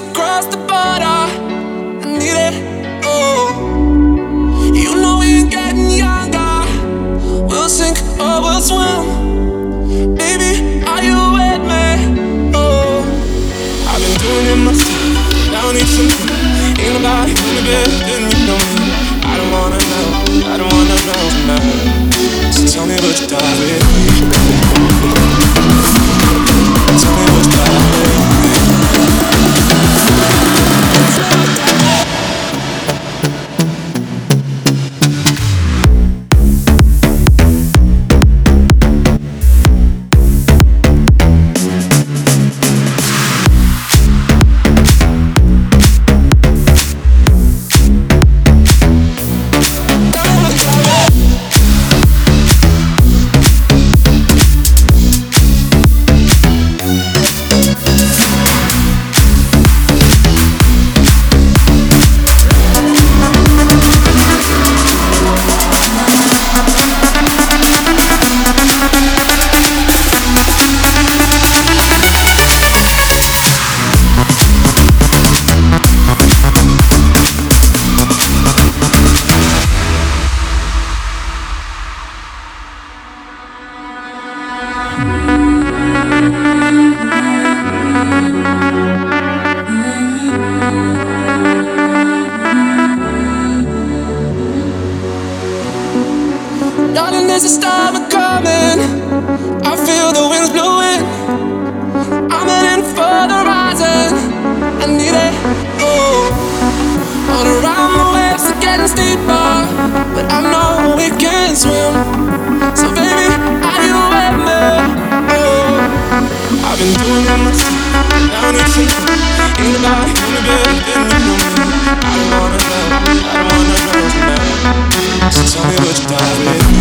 need the border. I need it. Oh, you know we ain't getting younger. We'll sink or we'll swim. Baby, are you with me? Oh, I've been doing it myself. Now I need some. Ain't nobody the bed, then you know me. I don't wanna know. I don't wanna know tonight. So tell me what you done with me. Darling, there's a storm coming. I feel the winds blowing. I'm heading for the horizon. I need it. Oh, all around the waves are getting steeper, but I know we can swim. So baby, I you with me? Oh, I've been doing that much down in in the night, in the bed, in the morning. I don't wanna love, I don't wanna love now. So tell me what you done with.